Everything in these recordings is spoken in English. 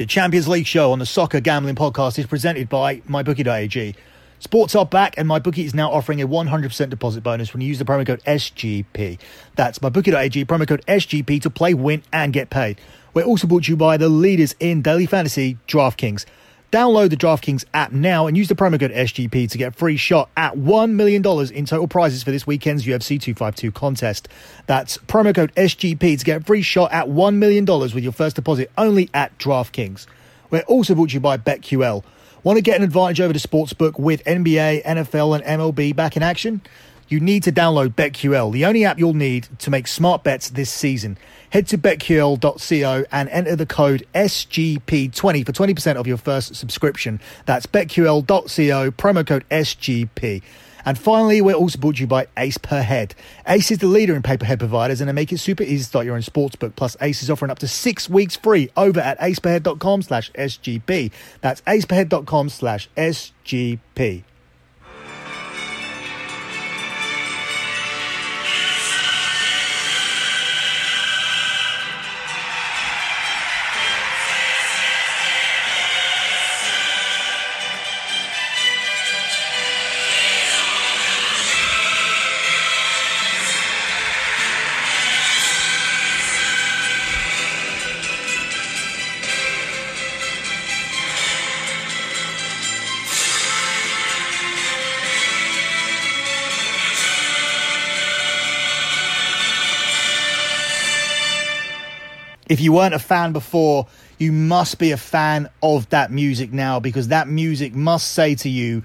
The Champions League show on the Soccer Gambling Podcast is presented by MyBookie.ag. Sports are back, and MyBookie is now offering a 100% deposit bonus when you use the promo code SGP. That's MyBookie.ag, promo code SGP to play, win, and get paid. We're also brought to you by the leaders in daily fantasy, DraftKings. Download the DraftKings app now and use the promo code SGP to get a free shot at $1 million in total prizes for this weekend's UFC 252 contest. That's promo code SGP to get a free shot at $1 million with your first deposit only at DraftKings. We're also brought to you by BetQL. Want to get an advantage over the sportsbook with NBA, NFL, and MLB back in action? You need to download BetQL, the only app you'll need to make smart bets this season. Head to betql.co and enter the code SGP20 for 20% of your first subscription. That's betql.co, promo code SGP. And finally, we're also brought to you by Ace Per Head. Ace is the leader in pay-per-head providers and they make it super easy to start your own sportsbook. Plus, Ace is offering up to six weeks free over at aceperhead.com slash SGP. That's aceperhead.com slash SGP. If you weren't a fan before, you must be a fan of that music now because that music must say to you,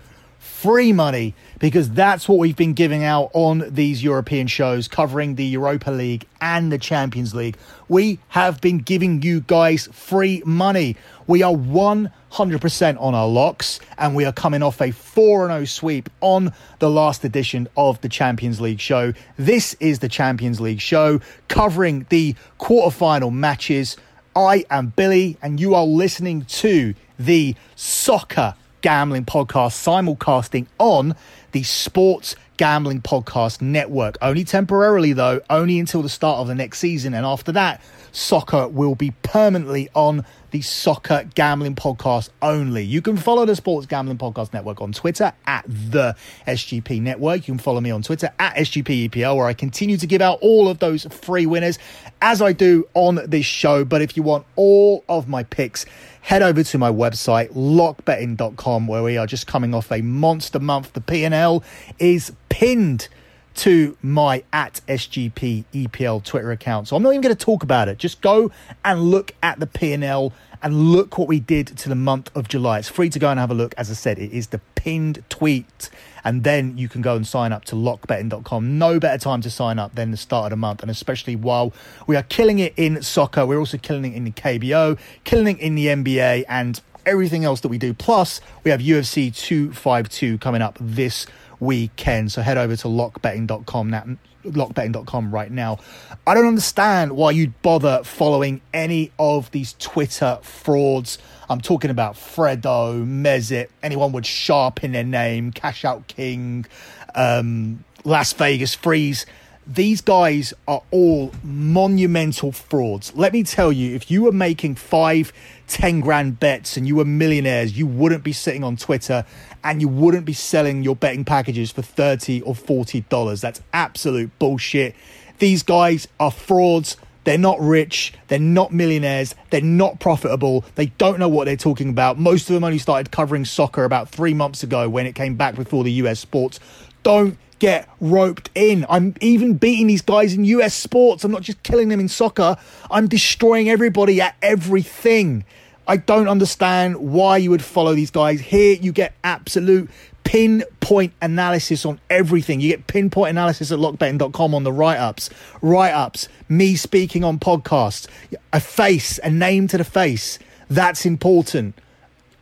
free money, because that's what we've been giving out on these European shows covering the Europa League and the Champions League. We have been giving you guys free money. We are 100% on our locks, and we are coming off a 4 0 sweep on the last edition of the Champions League show. This is the Champions League show covering the quarterfinal matches. I am Billy, and you are listening to the Soccer Gambling Podcast simulcasting on the Sports Gambling Podcast Network. Only temporarily, though, only until the start of the next season. And after that, soccer will be permanently on the Soccer Gambling Podcast only. You can follow the Sports Gambling Podcast Network on Twitter at the SGP Network. You can follow me on Twitter at SGP EPL, where I continue to give out all of those free winners as I do on this show. But if you want all of my picks, head over to my website lockbetting.com where we are just coming off a monster month the p&l is pinned to my at SGP EPL Twitter account. So I'm not even going to talk about it. Just go and look at the P&L and look what we did to the month of July. It's free to go and have a look. As I said, it is the pinned tweet. And then you can go and sign up to lockbetting.com. No better time to sign up than the start of the month. And especially while we are killing it in soccer, we're also killing it in the KBO, killing it in the NBA, and everything else that we do. Plus, we have UFC 252 coming up this weekend. So head over to lockbetting.com now lockbetting.com right now. I don't understand why you'd bother following any of these Twitter frauds. I'm talking about Fredo, Mezit, anyone with sharp in their name, Cash Out King, um, Las Vegas Freeze. These guys are all monumental frauds. Let me tell you, if you were making five, ten grand bets and you were millionaires, you wouldn't be sitting on Twitter and you wouldn't be selling your betting packages for 30 or 40 dollars. That's absolute bullshit. These guys are frauds. They're not rich. They're not millionaires. They're not profitable. They don't know what they're talking about. Most of them only started covering soccer about three months ago when it came back before the US sports. Don't get roped in. I'm even beating these guys in US sports. I'm not just killing them in soccer. I'm destroying everybody at everything. I don't understand why you would follow these guys. Here you get absolute pinpoint analysis on everything. You get pinpoint analysis at lockbetting.com on the write ups, write ups, me speaking on podcasts, a face, a name to the face. That's important.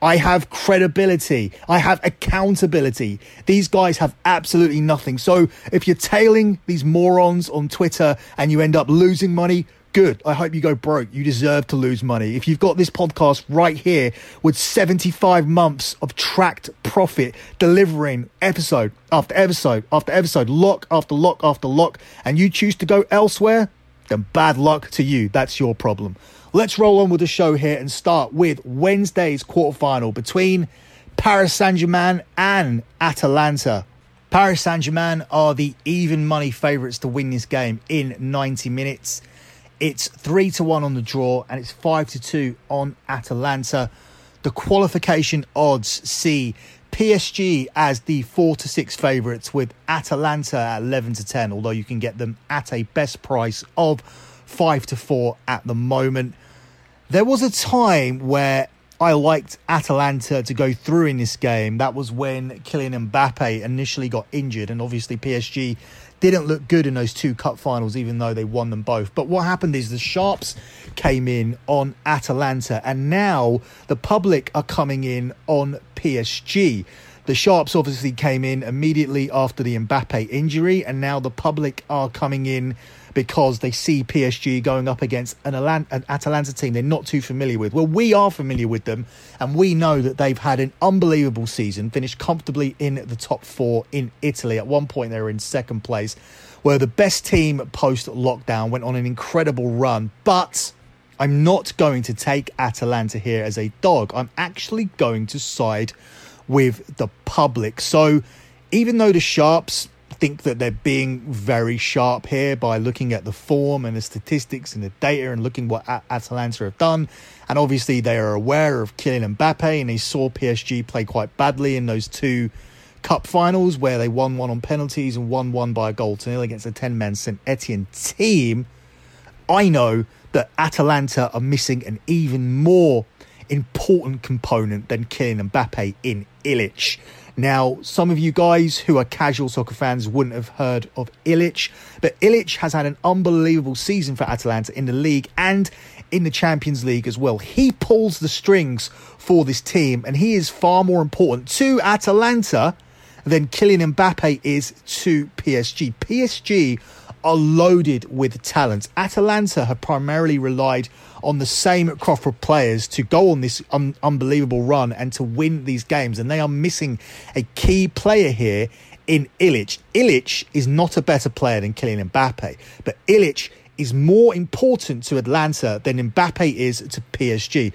I have credibility. I have accountability. These guys have absolutely nothing. So if you're tailing these morons on Twitter and you end up losing money, good. I hope you go broke. You deserve to lose money. If you've got this podcast right here with 75 months of tracked profit, delivering episode after episode after episode, lock after lock after lock, and you choose to go elsewhere, then bad luck to you. That's your problem. Let's roll on with the show here and start with Wednesday's quarterfinal between Paris Saint Germain and Atalanta. Paris Saint Germain are the even money favourites to win this game in 90 minutes. It's 3 to 1 on the draw and it's 5 to 2 on Atalanta. The qualification odds see PSG as the 4 to 6 favourites with Atalanta at 11 to 10, although you can get them at a best price of 5 to 4 at the moment. There was a time where I liked Atalanta to go through in this game. That was when Kylian Mbappe initially got injured, and obviously PSG didn't look good in those two cup finals, even though they won them both. But what happened is the Sharps came in on Atalanta, and now the public are coming in on PSG. The Sharps obviously came in immediately after the Mbappe injury, and now the public are coming in because they see PSG going up against an, an Atalanta team they're not too familiar with. Well, we are familiar with them, and we know that they've had an unbelievable season, finished comfortably in the top four in Italy. At one point, they were in second place, where the best team post lockdown went on an incredible run. But I'm not going to take Atalanta here as a dog. I'm actually going to side with the public. So even though the Sharps think that they're being very sharp here by looking at the form and the statistics and the data and looking what Atalanta have done. And obviously, they are aware of Kylian Mbappe and they saw PSG play quite badly in those two cup finals where they won one on penalties and won one by a goal to nil against a 10 man St Etienne team. I know that Atalanta are missing an even more important component than Kylian Mbappe in Illich. Now, some of you guys who are casual soccer fans wouldn't have heard of Illich, but Illich has had an unbelievable season for Atalanta in the league and in the Champions League as well. He pulls the strings for this team, and he is far more important to Atalanta than Kylian Mbappe is to PSG. PSG are loaded with talent. Atalanta have primarily relied on the same crop of players to go on this un- unbelievable run and to win these games, and they are missing a key player here in Illich. Illich is not a better player than Kylian Mbappe, but Illich is more important to Atalanta than Mbappe is to PSG.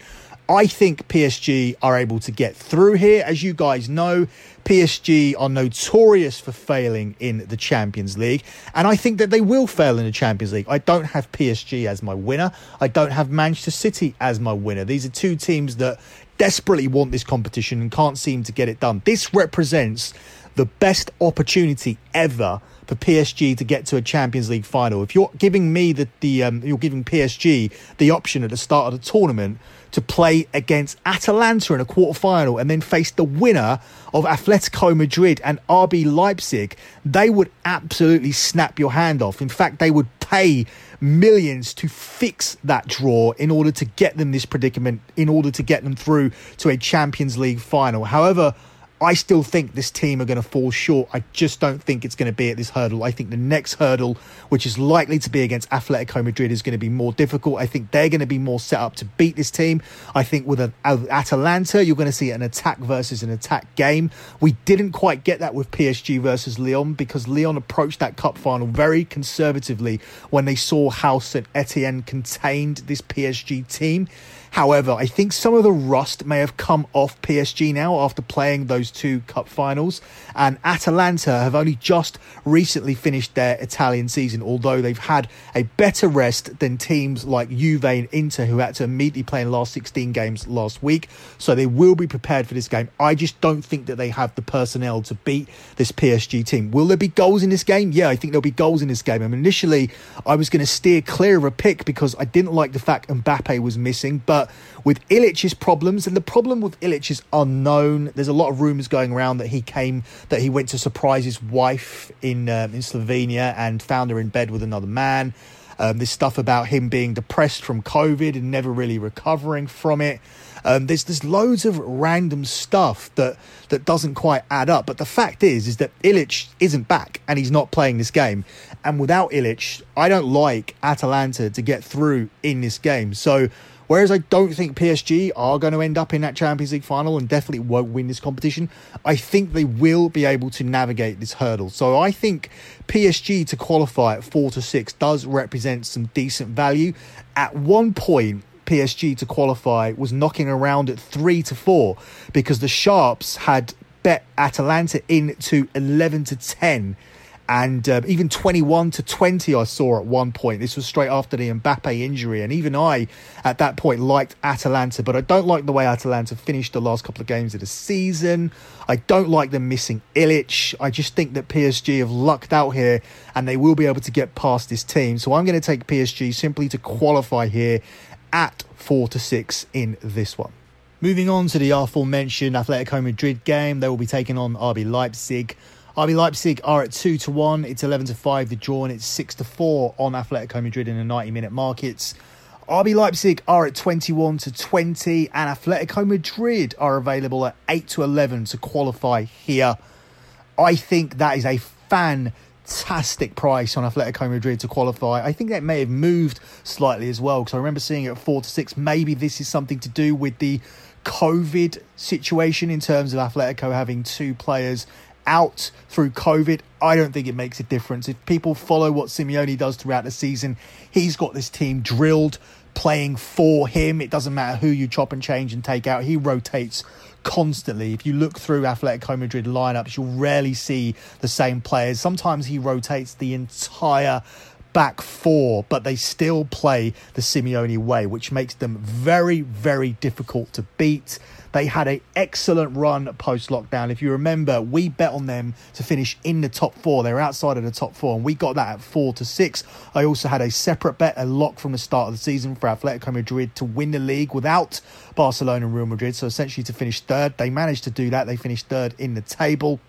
I think PSG are able to get through here. As you guys know, PSG are notorious for failing in the Champions League, and I think that they will fail in the Champions League. I don't have PSG as my winner. I don't have Manchester City as my winner. These are two teams that desperately want this competition and can't seem to get it done. This represents the best opportunity ever for PSG to get to a Champions League final. If you're giving me the, the um, you're giving PSG the option at the start of the tournament to play against Atalanta in a quarter final and then face the winner of Atletico Madrid and RB Leipzig, they would absolutely snap your hand off. In fact, they would pay millions to fix that draw in order to get them this predicament, in order to get them through to a Champions League final. However, I still think this team are going to fall short. I just don't think it's going to be at this hurdle. I think the next hurdle, which is likely to be against Atletico Madrid, is going to be more difficult. I think they're going to be more set up to beat this team. I think with Atalanta, you're going to see an attack versus an attack game. We didn't quite get that with PSG versus Lyon because Lyon approached that cup final very conservatively when they saw how St Etienne contained this PSG team. However, I think some of the rust may have come off PSG now after playing those two cup finals. And Atalanta have only just recently finished their Italian season, although they've had a better rest than teams like Juve and Inter, who had to immediately play in the last 16 games last week. So they will be prepared for this game. I just don't think that they have the personnel to beat this PSG team. Will there be goals in this game? Yeah, I think there'll be goals in this game. I mean, initially, I was going to steer clear of a pick because I didn't like the fact Mbappe was missing, but but with Illich's problems, and the problem with Illich is unknown. There's a lot of rumours going around that he came, that he went to surprise his wife in uh, in Slovenia and found her in bed with another man. Um, there's stuff about him being depressed from COVID and never really recovering from it. Um, there's there's loads of random stuff that that doesn't quite add up. But the fact is, is that Illich isn't back and he's not playing this game. And without Illich, I don't like Atalanta to get through in this game. So Whereas I don't think PSG are going to end up in that Champions League final and definitely won't win this competition, I think they will be able to navigate this hurdle. So I think PSG to qualify at 4 to 6 does represent some decent value. At one point, PSG to qualify was knocking around at 3 to 4 because the Sharps had bet Atalanta into 11 to 10 and uh, even 21 to 20 I saw at one point. This was straight after the Mbappe injury, and even I at that point liked Atalanta, but I don't like the way Atalanta finished the last couple of games of the season. I don't like them missing Illich. I just think that PSG have lucked out here, and they will be able to get past this team. So I'm going to take PSG simply to qualify here at four to six in this one. Moving on to the aforementioned Atletico Madrid game, they will be taking on RB Leipzig. RB Leipzig are at 2 to 1. It's 11 to 5 the draw, and it's 6 to 4 on Atletico Madrid in the 90 minute markets. RB Leipzig are at 21 to 20, and Atletico Madrid are available at 8 to 11 to qualify here. I think that is a fantastic price on Atletico Madrid to qualify. I think that may have moved slightly as well because I remember seeing it at 4 to 6. Maybe this is something to do with the COVID situation in terms of Atletico having two players out through COVID, I don't think it makes a difference. If people follow what Simeone does throughout the season, he's got this team drilled playing for him. It doesn't matter who you chop and change and take out, he rotates constantly. If you look through Atletico Madrid lineups, you'll rarely see the same players. Sometimes he rotates the entire back four, but they still play the Simeone way, which makes them very, very difficult to beat. They had an excellent run post lockdown. If you remember, we bet on them to finish in the top four. They were outside of the top four, and we got that at four to six. I also had a separate bet, a lock from the start of the season for Atletico Madrid to win the league without Barcelona and Real Madrid. So essentially to finish third. They managed to do that. They finished third in the table.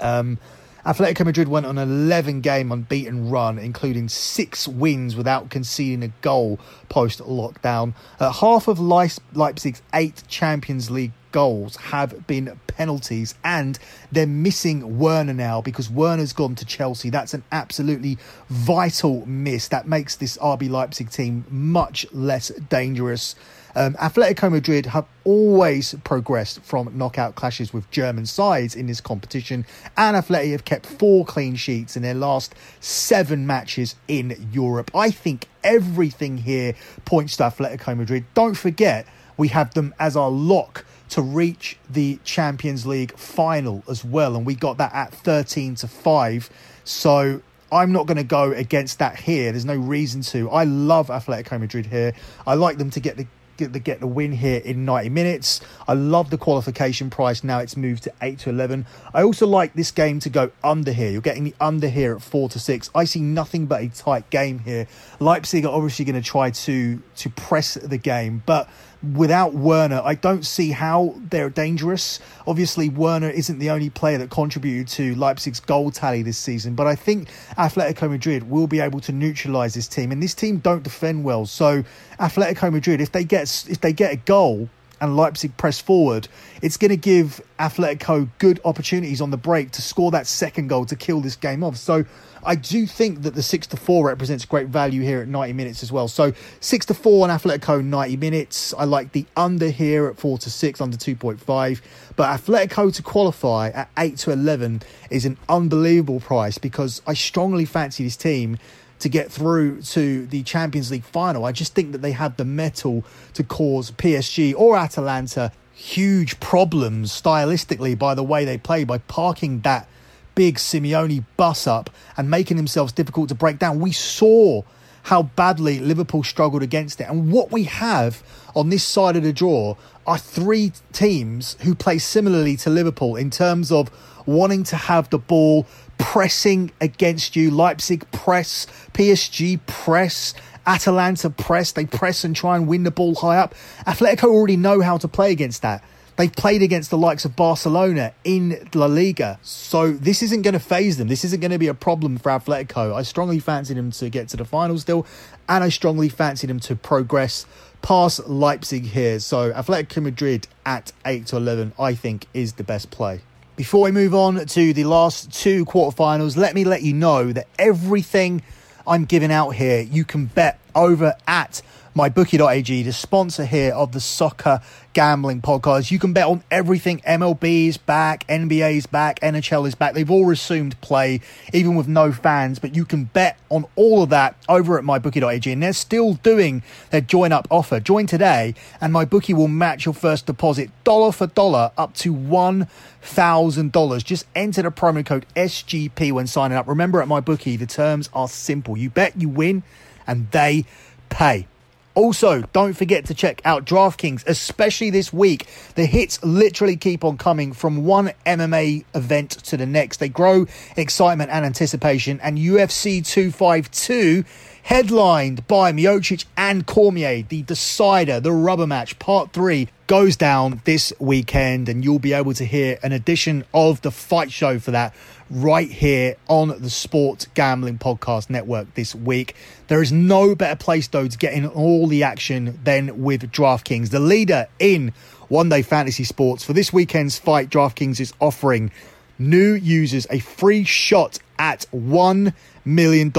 Um, Atletico Madrid went on an 11 game unbeaten run, including six wins without conceding a goal post lockdown. Uh, half of Leipzig's eight Champions League goals have been penalties, and they're missing Werner now because Werner's gone to Chelsea. That's an absolutely vital miss. That makes this RB Leipzig team much less dangerous um, Atletico Madrid have always progressed from knockout clashes with German sides in this competition, and Atleti have kept four clean sheets in their last seven matches in Europe. I think everything here points to Atletico Madrid. Don't forget, we have them as our lock to reach the Champions League final as well, and we got that at 13 to 5. So I'm not going to go against that here. There's no reason to. I love Atletico Madrid here. I like them to get the get the, get the win here in 90 minutes. I love the qualification price. Now it's moved to 8 to 11. I also like this game to go under here. You're getting the under here at 4 to 6. I see nothing but a tight game here. Leipzig are obviously going to try to to press the game, but without Werner, I don't see how they're dangerous. Obviously, Werner isn't the only player that contributed to Leipzig's goal tally this season, but I think Atletico Madrid will be able to neutralise this team, and this team don't defend well. So, Atletico Madrid, if they get if they get a goal and Leipzig press forward, it's going to give Atletico good opportunities on the break to score that second goal to kill this game off. So I do think that the 6 to 4 represents great value here at 90 minutes as well. So 6 to 4 on Atletico 90 minutes. I like the under here at 4 to 6, under 2.5. But Atletico to qualify at 8 to 11 is an unbelievable price because I strongly fancy this team to get through to the Champions League final. I just think that they have the mettle to cause PSG or Atalanta huge problems stylistically by the way they play by parking that big Simeone bus up and making themselves difficult to break down. We saw how badly Liverpool struggled against it. And what we have on this side of the draw are three teams who play similarly to Liverpool in terms of wanting to have the ball, pressing against you. Leipzig press, PSG press. Atalanta press, they press and try and win the ball high up. Atletico already know how to play against that. They've played against the likes of Barcelona in La Liga, so this isn't going to faze them. This isn't going to be a problem for Atletico. I strongly fancy them to get to the final still, and I strongly fancy them to progress past Leipzig here. So Atletico Madrid at 8 to 11, I think, is the best play. Before we move on to the last two quarterfinals, let me let you know that everything I'm giving out here, you can bet over at MyBookie.ag, the sponsor here of the Soccer Gambling Podcast. You can bet on everything. MLB is back, NBA is back, NHL is back. They've all resumed play, even with no fans, but you can bet on all of that over at MyBookie.ag. And they're still doing their join up offer. Join today, and MyBookie will match your first deposit dollar for dollar up to $1,000. Just enter the promo code SGP when signing up. Remember, at MyBookie, the terms are simple. You bet, you win, and they pay. Also, don't forget to check out DraftKings, especially this week. The hits literally keep on coming from one MMA event to the next. They grow excitement and anticipation, and UFC 252 headlined by Miocic and Cormier, the decider, the rubber match, part three, goes down this weekend, and you'll be able to hear an edition of the fight show for that right here on the Sports Gambling Podcast Network this week. There is no better place, though, to get in all the action than with DraftKings, the leader in one day fantasy sports. For this weekend's fight, DraftKings is offering new users a free shot at $1 million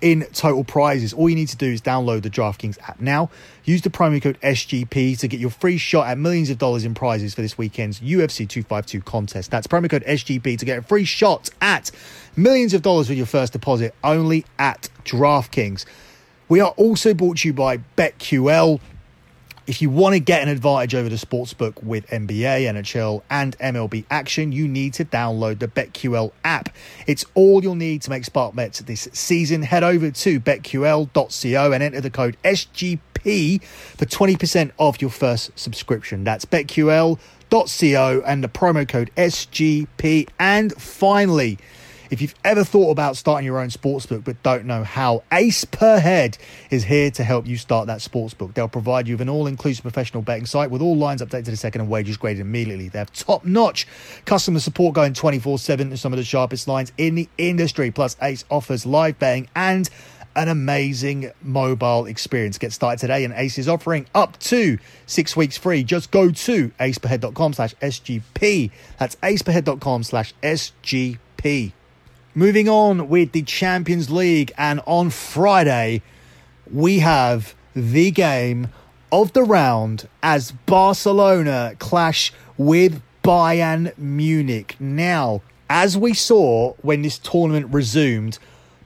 in total prizes. All you need to do is download the DraftKings app now. Use the promo code SGP to get your free shot at millions of dollars in prizes for this weekend's UFC 252 contest. That's promo code SGP to get a free shot at millions of dollars with your first deposit only at DraftKings. We are also brought to you by BetQL. If you want to get an advantage over the sportsbook with NBA, NHL, and MLB action, you need to download the BetQL app. It's all you'll need to make smart bets this season. Head over to betql.co and enter the code SGP for 20% off your first subscription. That's betql.co and the promo code SGP. And finally, if you've ever thought about starting your own sportsbook but don't know how, Ace Per Head is here to help you start that sportsbook. They'll provide you with an all inclusive professional betting site with all lines updated to the second and wages graded immediately. They have top notch customer support going 24 7 to some of the sharpest lines in the industry. Plus, Ace offers live betting and an amazing mobile experience. Get started today, and Ace is offering up to six weeks free. Just go to aceperhead.com slash SGP. That's aceperhead.com slash SGP. Moving on with the Champions League, and on Friday, we have the game of the round as Barcelona clash with Bayern Munich. Now, as we saw when this tournament resumed,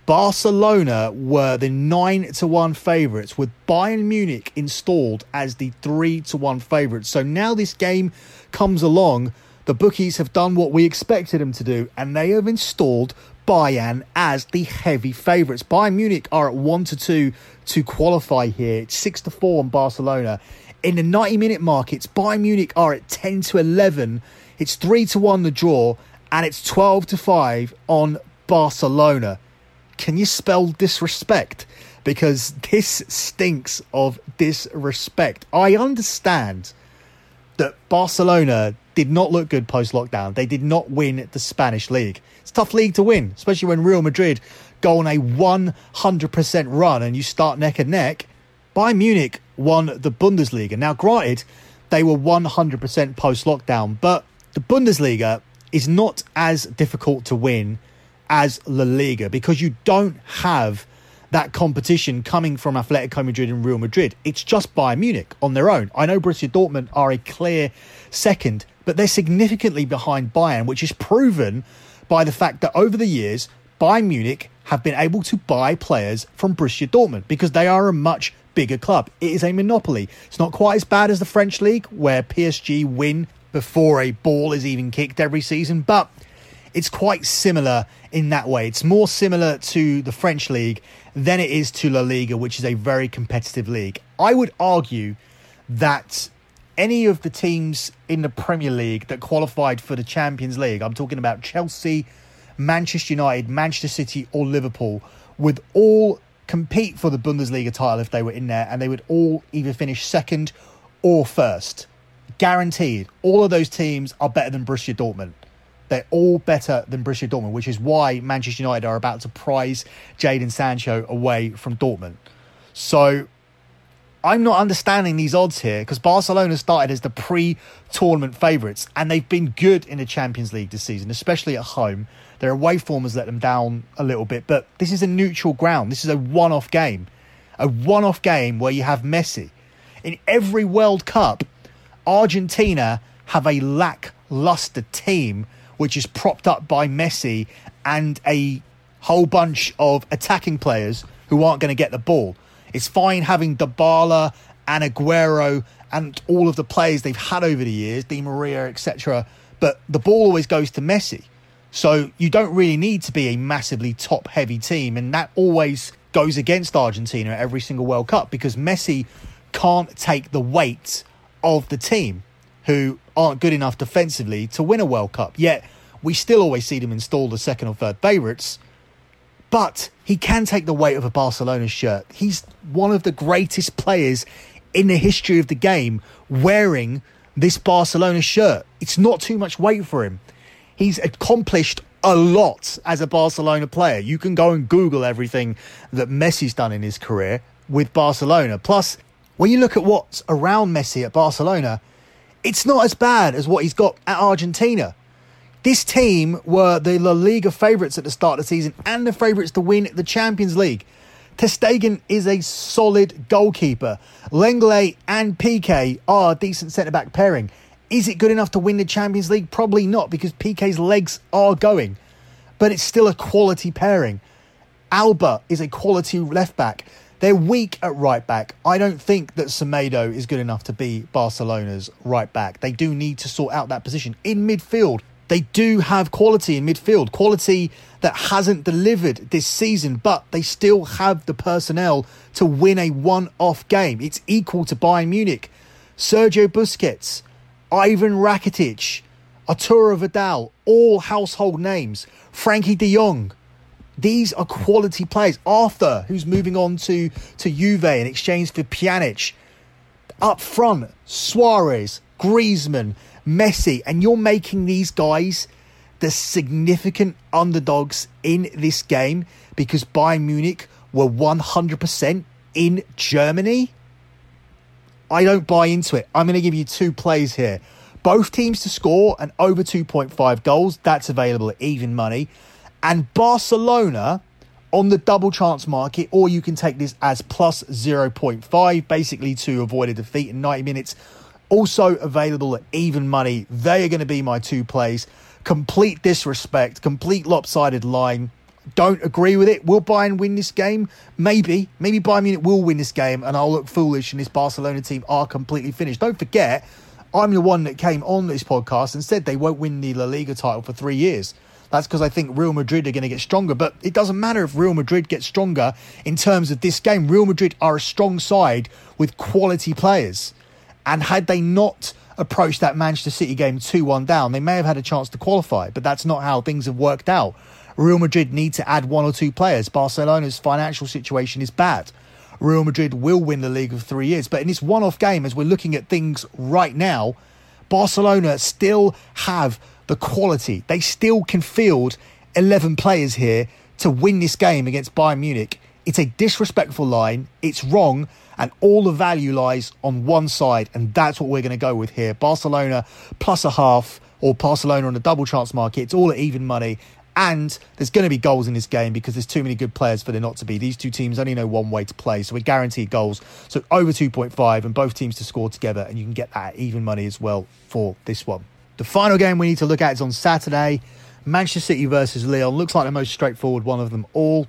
Barcelona were the 9 to 1 favourites, with Bayern Munich installed as the 3 to 1 favourites. So now this game comes along. The bookies have done what we expected them to do, and they have installed Bayern as the heavy favourites. Bayern Munich are at 1 to 2 to qualify here. It's 6 to 4 on Barcelona. In the 90 minute markets, Bayern Munich are at 10 to 11. It's 3 to 1 the draw, and it's 12 to 5 on Barcelona. Can you spell disrespect? Because this stinks of disrespect. I understand that Barcelona did not look good post lockdown. They did not win the Spanish league. It's a tough league to win, especially when Real Madrid go on a 100% run and you start neck and neck. Bayern Munich won the Bundesliga. Now, granted, they were 100% post lockdown, but the Bundesliga is not as difficult to win as La Liga because you don't have that competition coming from Atletico Madrid and Real Madrid. It's just Bayern Munich on their own. I know Borussia Dortmund are a clear second, but they're significantly behind Bayern, which is proven by the fact that over the years, Bayern Munich have been able to buy players from Borussia Dortmund because they are a much bigger club. It is a monopoly. It's not quite as bad as the French league where PSG win before a ball is even kicked every season, but it's quite similar in that way. It's more similar to the French league than it is to La Liga, which is a very competitive league. I would argue that any of the teams in the Premier League that qualified for the Champions League, I'm talking about Chelsea, Manchester United, Manchester City, or Liverpool, would all compete for the Bundesliga title if they were in there, and they would all either finish second or first. Guaranteed. All of those teams are better than Borussia Dortmund. They're all better than Borussia Dortmund, which is why Manchester United are about to prize Jadon Sancho away from Dortmund. So I'm not understanding these odds here because Barcelona started as the pre tournament favourites and they've been good in the Champions League this season, especially at home. Their away form has let them down a little bit, but this is a neutral ground. This is a one off game. a one off game where you have Messi. In every World Cup, Argentina have a lackluster team which is propped up by Messi and a whole bunch of attacking players who aren't going to get the ball. It's fine having Dybala and Aguero and all of the players they've had over the years, Di Maria, etc. But the ball always goes to Messi. So you don't really need to be a massively top heavy team. And that always goes against Argentina at every single World Cup because Messi can't take the weight of the team who aren't good enough defensively to win a World Cup. Yet we still always see them installed as second or third favourites. But he can take the weight of a Barcelona shirt. He's one of the greatest players in the history of the game wearing this Barcelona shirt. It's not too much weight for him. He's accomplished a lot as a Barcelona player. You can go and Google everything that Messi's done in his career with Barcelona. Plus, when you look at what's around Messi at Barcelona, it's not as bad as what he's got at Argentina. This team were the La Liga favourites at the start of the season and the favourites to win the Champions League. ter Stegen is a solid goalkeeper. Lenglet and Piqué are a decent centre back pairing. Is it good enough to win the Champions League? Probably not because Piqué's legs are going, but it's still a quality pairing. Alba is a quality left back. They're weak at right back. I don't think that Semedo is good enough to be Barcelona's right back. They do need to sort out that position. In midfield, they do have quality in midfield, quality that hasn't delivered this season, but they still have the personnel to win a one off game. It's equal to Bayern Munich. Sergio Busquets, Ivan Rakitic, Arturo Vidal, all household names. Frenkie de Jong. These are quality players. Arthur, who's moving on to, to Juve in exchange for Pjanic. Up front, Suarez, Griezmann, Messi, and you're making these guys the significant underdogs in this game because Bayern Munich were 100% in Germany. I don't buy into it. I'm going to give you two plays here. Both teams to score and over 2.5 goals. That's available at even money. And Barcelona on the double chance market, or you can take this as plus 0.5, basically to avoid a defeat in 90 minutes also available at even money. They are going to be my two plays. Complete disrespect, complete lopsided line. Don't agree with it. Will Bayern win this game? Maybe. Maybe Bayern Munich will win this game and I'll look foolish and this Barcelona team are completely finished. Don't forget, I'm the one that came on this podcast and said they won't win the La Liga title for three years. That's because I think Real Madrid are going to get stronger. But it doesn't matter if Real Madrid gets stronger in terms of this game. Real Madrid are a strong side with quality players. And had they not approached that Manchester City game 2 1 down, they may have had a chance to qualify, but that's not how things have worked out. Real Madrid need to add one or two players. Barcelona's financial situation is bad. Real Madrid will win the league of three years. But in this one off game, as we're looking at things right now, Barcelona still have the quality. They still can field 11 players here to win this game against Bayern Munich. It's a disrespectful line. It's wrong and all the value lies on one side, and that's what we're going to go with here. Barcelona plus a half, or Barcelona on the double chance market. It's all at even money, and there's going to be goals in this game because there's too many good players for there not to be. These two teams only know one way to play, so we're guaranteed goals. So over 2.5, and both teams to score together, and you can get that even money as well for this one. The final game we need to look at is on Saturday. Manchester City versus Lyon looks like the most straightforward one of them all.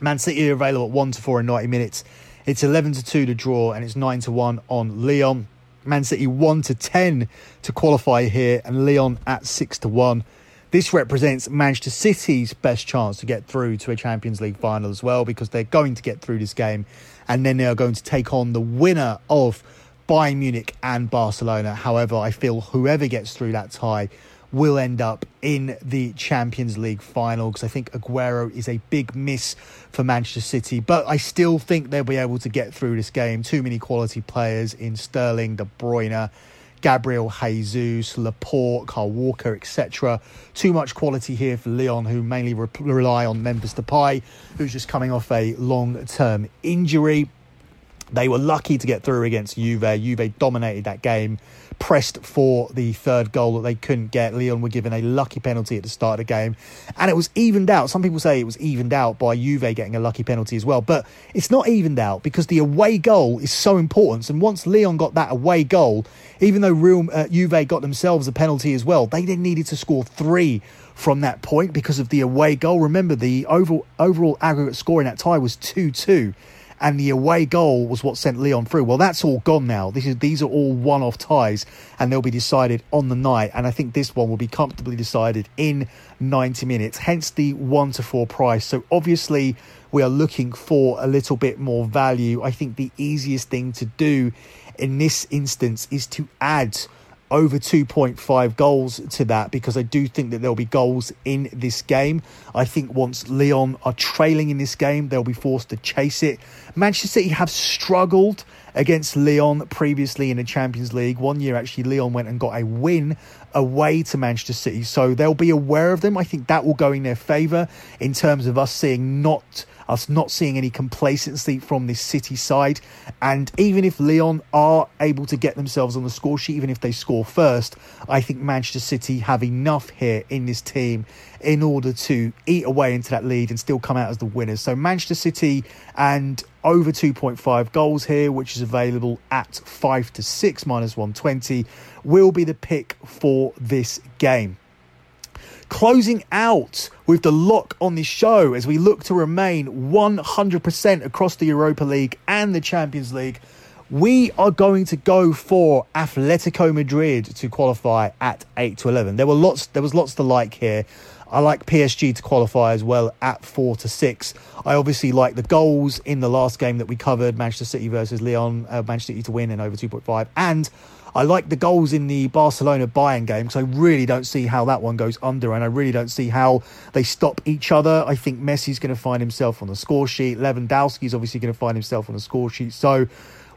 Man City are available at 1 to 4 in 90 minutes. It's 11 to 2 to draw and it's 9 to 1 on Lyon. Man City 1 to 10 to qualify here and Lyon at 6 to 1. This represents Manchester City's best chance to get through to a Champions League final as well because they're going to get through this game and then they are going to take on the winner of Bayern Munich and Barcelona. However, I feel whoever gets through that tie will end up in the Champions League final because I think Aguero is a big miss for Manchester City. But I still think they'll be able to get through this game. Too many quality players in Sterling, De Bruyne, Gabriel Jesus, Laporte, Kyle Walker, etc. Too much quality here for Lyon, who mainly re- rely on Memphis Depay, who's just coming off a long-term injury. They were lucky to get through against Juve. Juve dominated that game pressed for the third goal that they couldn't get. Lyon were given a lucky penalty at the start of the game, and it was evened out. Some people say it was evened out by Juve getting a lucky penalty as well, but it's not evened out because the away goal is so important. And once Lyon got that away goal, even though Real, uh, Juve got themselves a penalty as well, they then needed to score three from that point because of the away goal. Remember, the overall, overall aggregate score in that tie was 2 2 and the away goal was what sent Lyon through. Well, that's all gone now. This is these are all one-off ties, and they'll be decided on the night. And I think this one will be comfortably decided in 90 minutes. Hence the one to four price. So obviously we are looking for a little bit more value. I think the easiest thing to do in this instance is to add over 2.5 goals to that because I do think that there'll be goals in this game. I think once Lyon are trailing in this game, they'll be forced to chase it. Manchester City have struggled against Lyon previously in the Champions League. One year, actually, Lyon went and got a win away to Manchester City. So they'll be aware of them. I think that will go in their favour in terms of us seeing not us not seeing any complacency from this City side. And even if Lyon are able to get themselves on the score sheet, even if they score first, I think Manchester City have enough here in this team in order to eat away into that lead and still come out as the winners. So Manchester City and over 2.5 goals here, which is available at 5 to 6 minus 120, will be the pick for this game closing out with the lock on this show as we look to remain 100% across the Europa League and the Champions League. We are going to go for Atletico Madrid to qualify at 8 to 11. There were lots there was lots to like here. I like PSG to qualify as well at 4 to 6. I obviously like the goals in the last game that we covered Manchester City versus Lyon, uh, Manchester City to win and over 2.5 and I like the goals in the Barcelona Bayern game because I really don't see how that one goes under, and I really don't see how they stop each other. I think Messi's going to find himself on the score sheet. Lewandowski's obviously going to find himself on the score sheet. So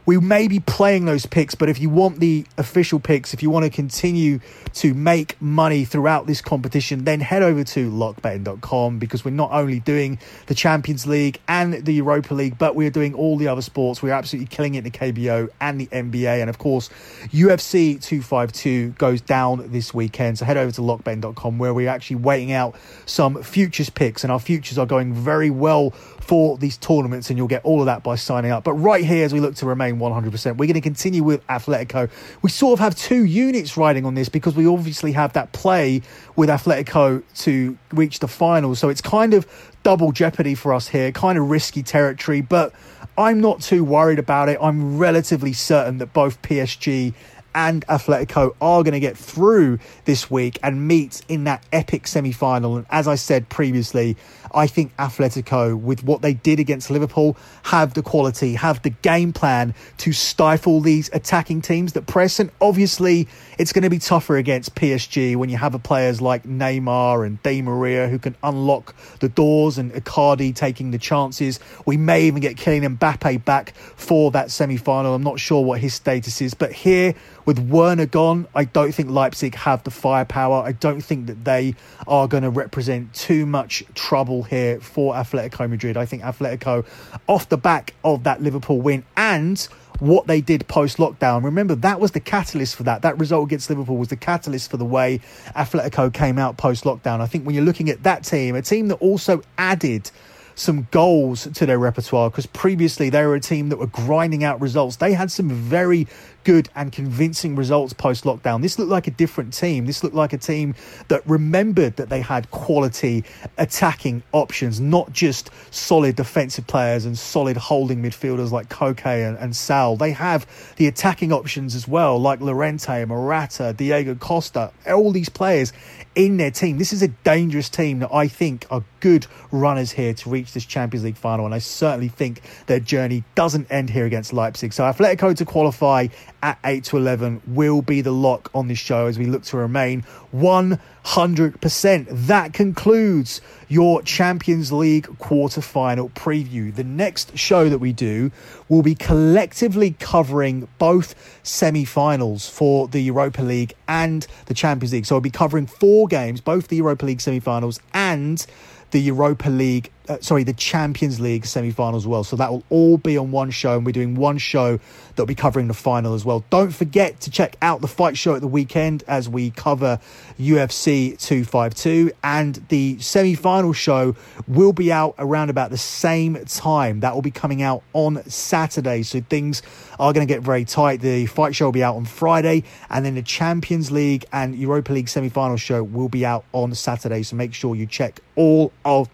we may be playing those picks, but if you want the official picks, if you want to continue to make money throughout this competition, then head over to lockbetting.com because we're not only doing the Champions League and the Europa League, but we're doing all the other sports. We're absolutely killing it in the KBO and the NBA. And of course, UFC 252 goes down this weekend. So head over to lockbetting.com where we're actually waiting out some futures picks, and our futures are going very well for these tournaments, and you'll get all of that by signing up. But right here, as we look to remain 100%, we're going to continue with Atletico. We sort of have two units riding on this because we obviously have that play with Atletico to reach the final. So it's kind of double jeopardy for us here, kind of risky territory, but I'm not too worried about it. I'm relatively certain that both PSG and Atletico are going to get through this week and meet in that epic semi final. And as I said previously, I think Atletico, with what they did against Liverpool, have the quality, have the game plan to stifle these attacking teams that press. And obviously, it's going to be tougher against PSG when you have players like Neymar and Di Maria who can unlock the doors and Icardi taking the chances. We may even get Kylian Mbappe back for that semi final. I'm not sure what his status is, but here with Werner gone, I don't think Leipzig have the firepower. I don't think that they are going to represent too much trouble here for Atletico Madrid. I think Atletico, off the back of that Liverpool win and what they did post lockdown. Remember, that was the catalyst for that. That result against Liverpool was the catalyst for the way Atletico came out post lockdown. I think when you're looking at that team, a team that also added some goals to their repertoire because previously they were a team that were grinding out results. They had some very good and convincing results post lockdown. This looked like a different team. This looked like a team that remembered that they had quality attacking options, not just solid defensive players and solid holding midfielders like Koke and, and Saul. They have the attacking options as well, like Llorente, Morata, Diego Costa, all these players in their team. This is a dangerous team that I think are good runners here to reach this Champions League final, and I certainly think their journey doesn't end here against Leipzig. So Atletico to qualify at 8 to 11 will be the lock on this show as we look to remain 100%. That concludes your Champions League quarter-final preview. The next show that we do will be collectively covering both semi-finals for the Europa League and the Champions League. So we'll be covering four games, both the Europa League semi-finals and the Europa League uh, sorry, the Champions League semi-finals as well. So that will all be on one show, and we're doing one show that'll be covering the final as well. Don't forget to check out the fight show at the weekend as we cover UFC 252, and the semi-final show will be out around about the same time. That will be coming out on Saturday, so things are going to get very tight. The fight show will be out on Friday, and then the Champions League and Europa League semi-final show will be out on Saturday. So make sure you check all of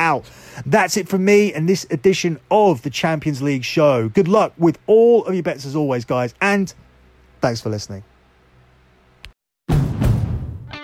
out. That's it from me and this edition of the Champions League show. Good luck with all of your bets as always, guys, and thanks for listening.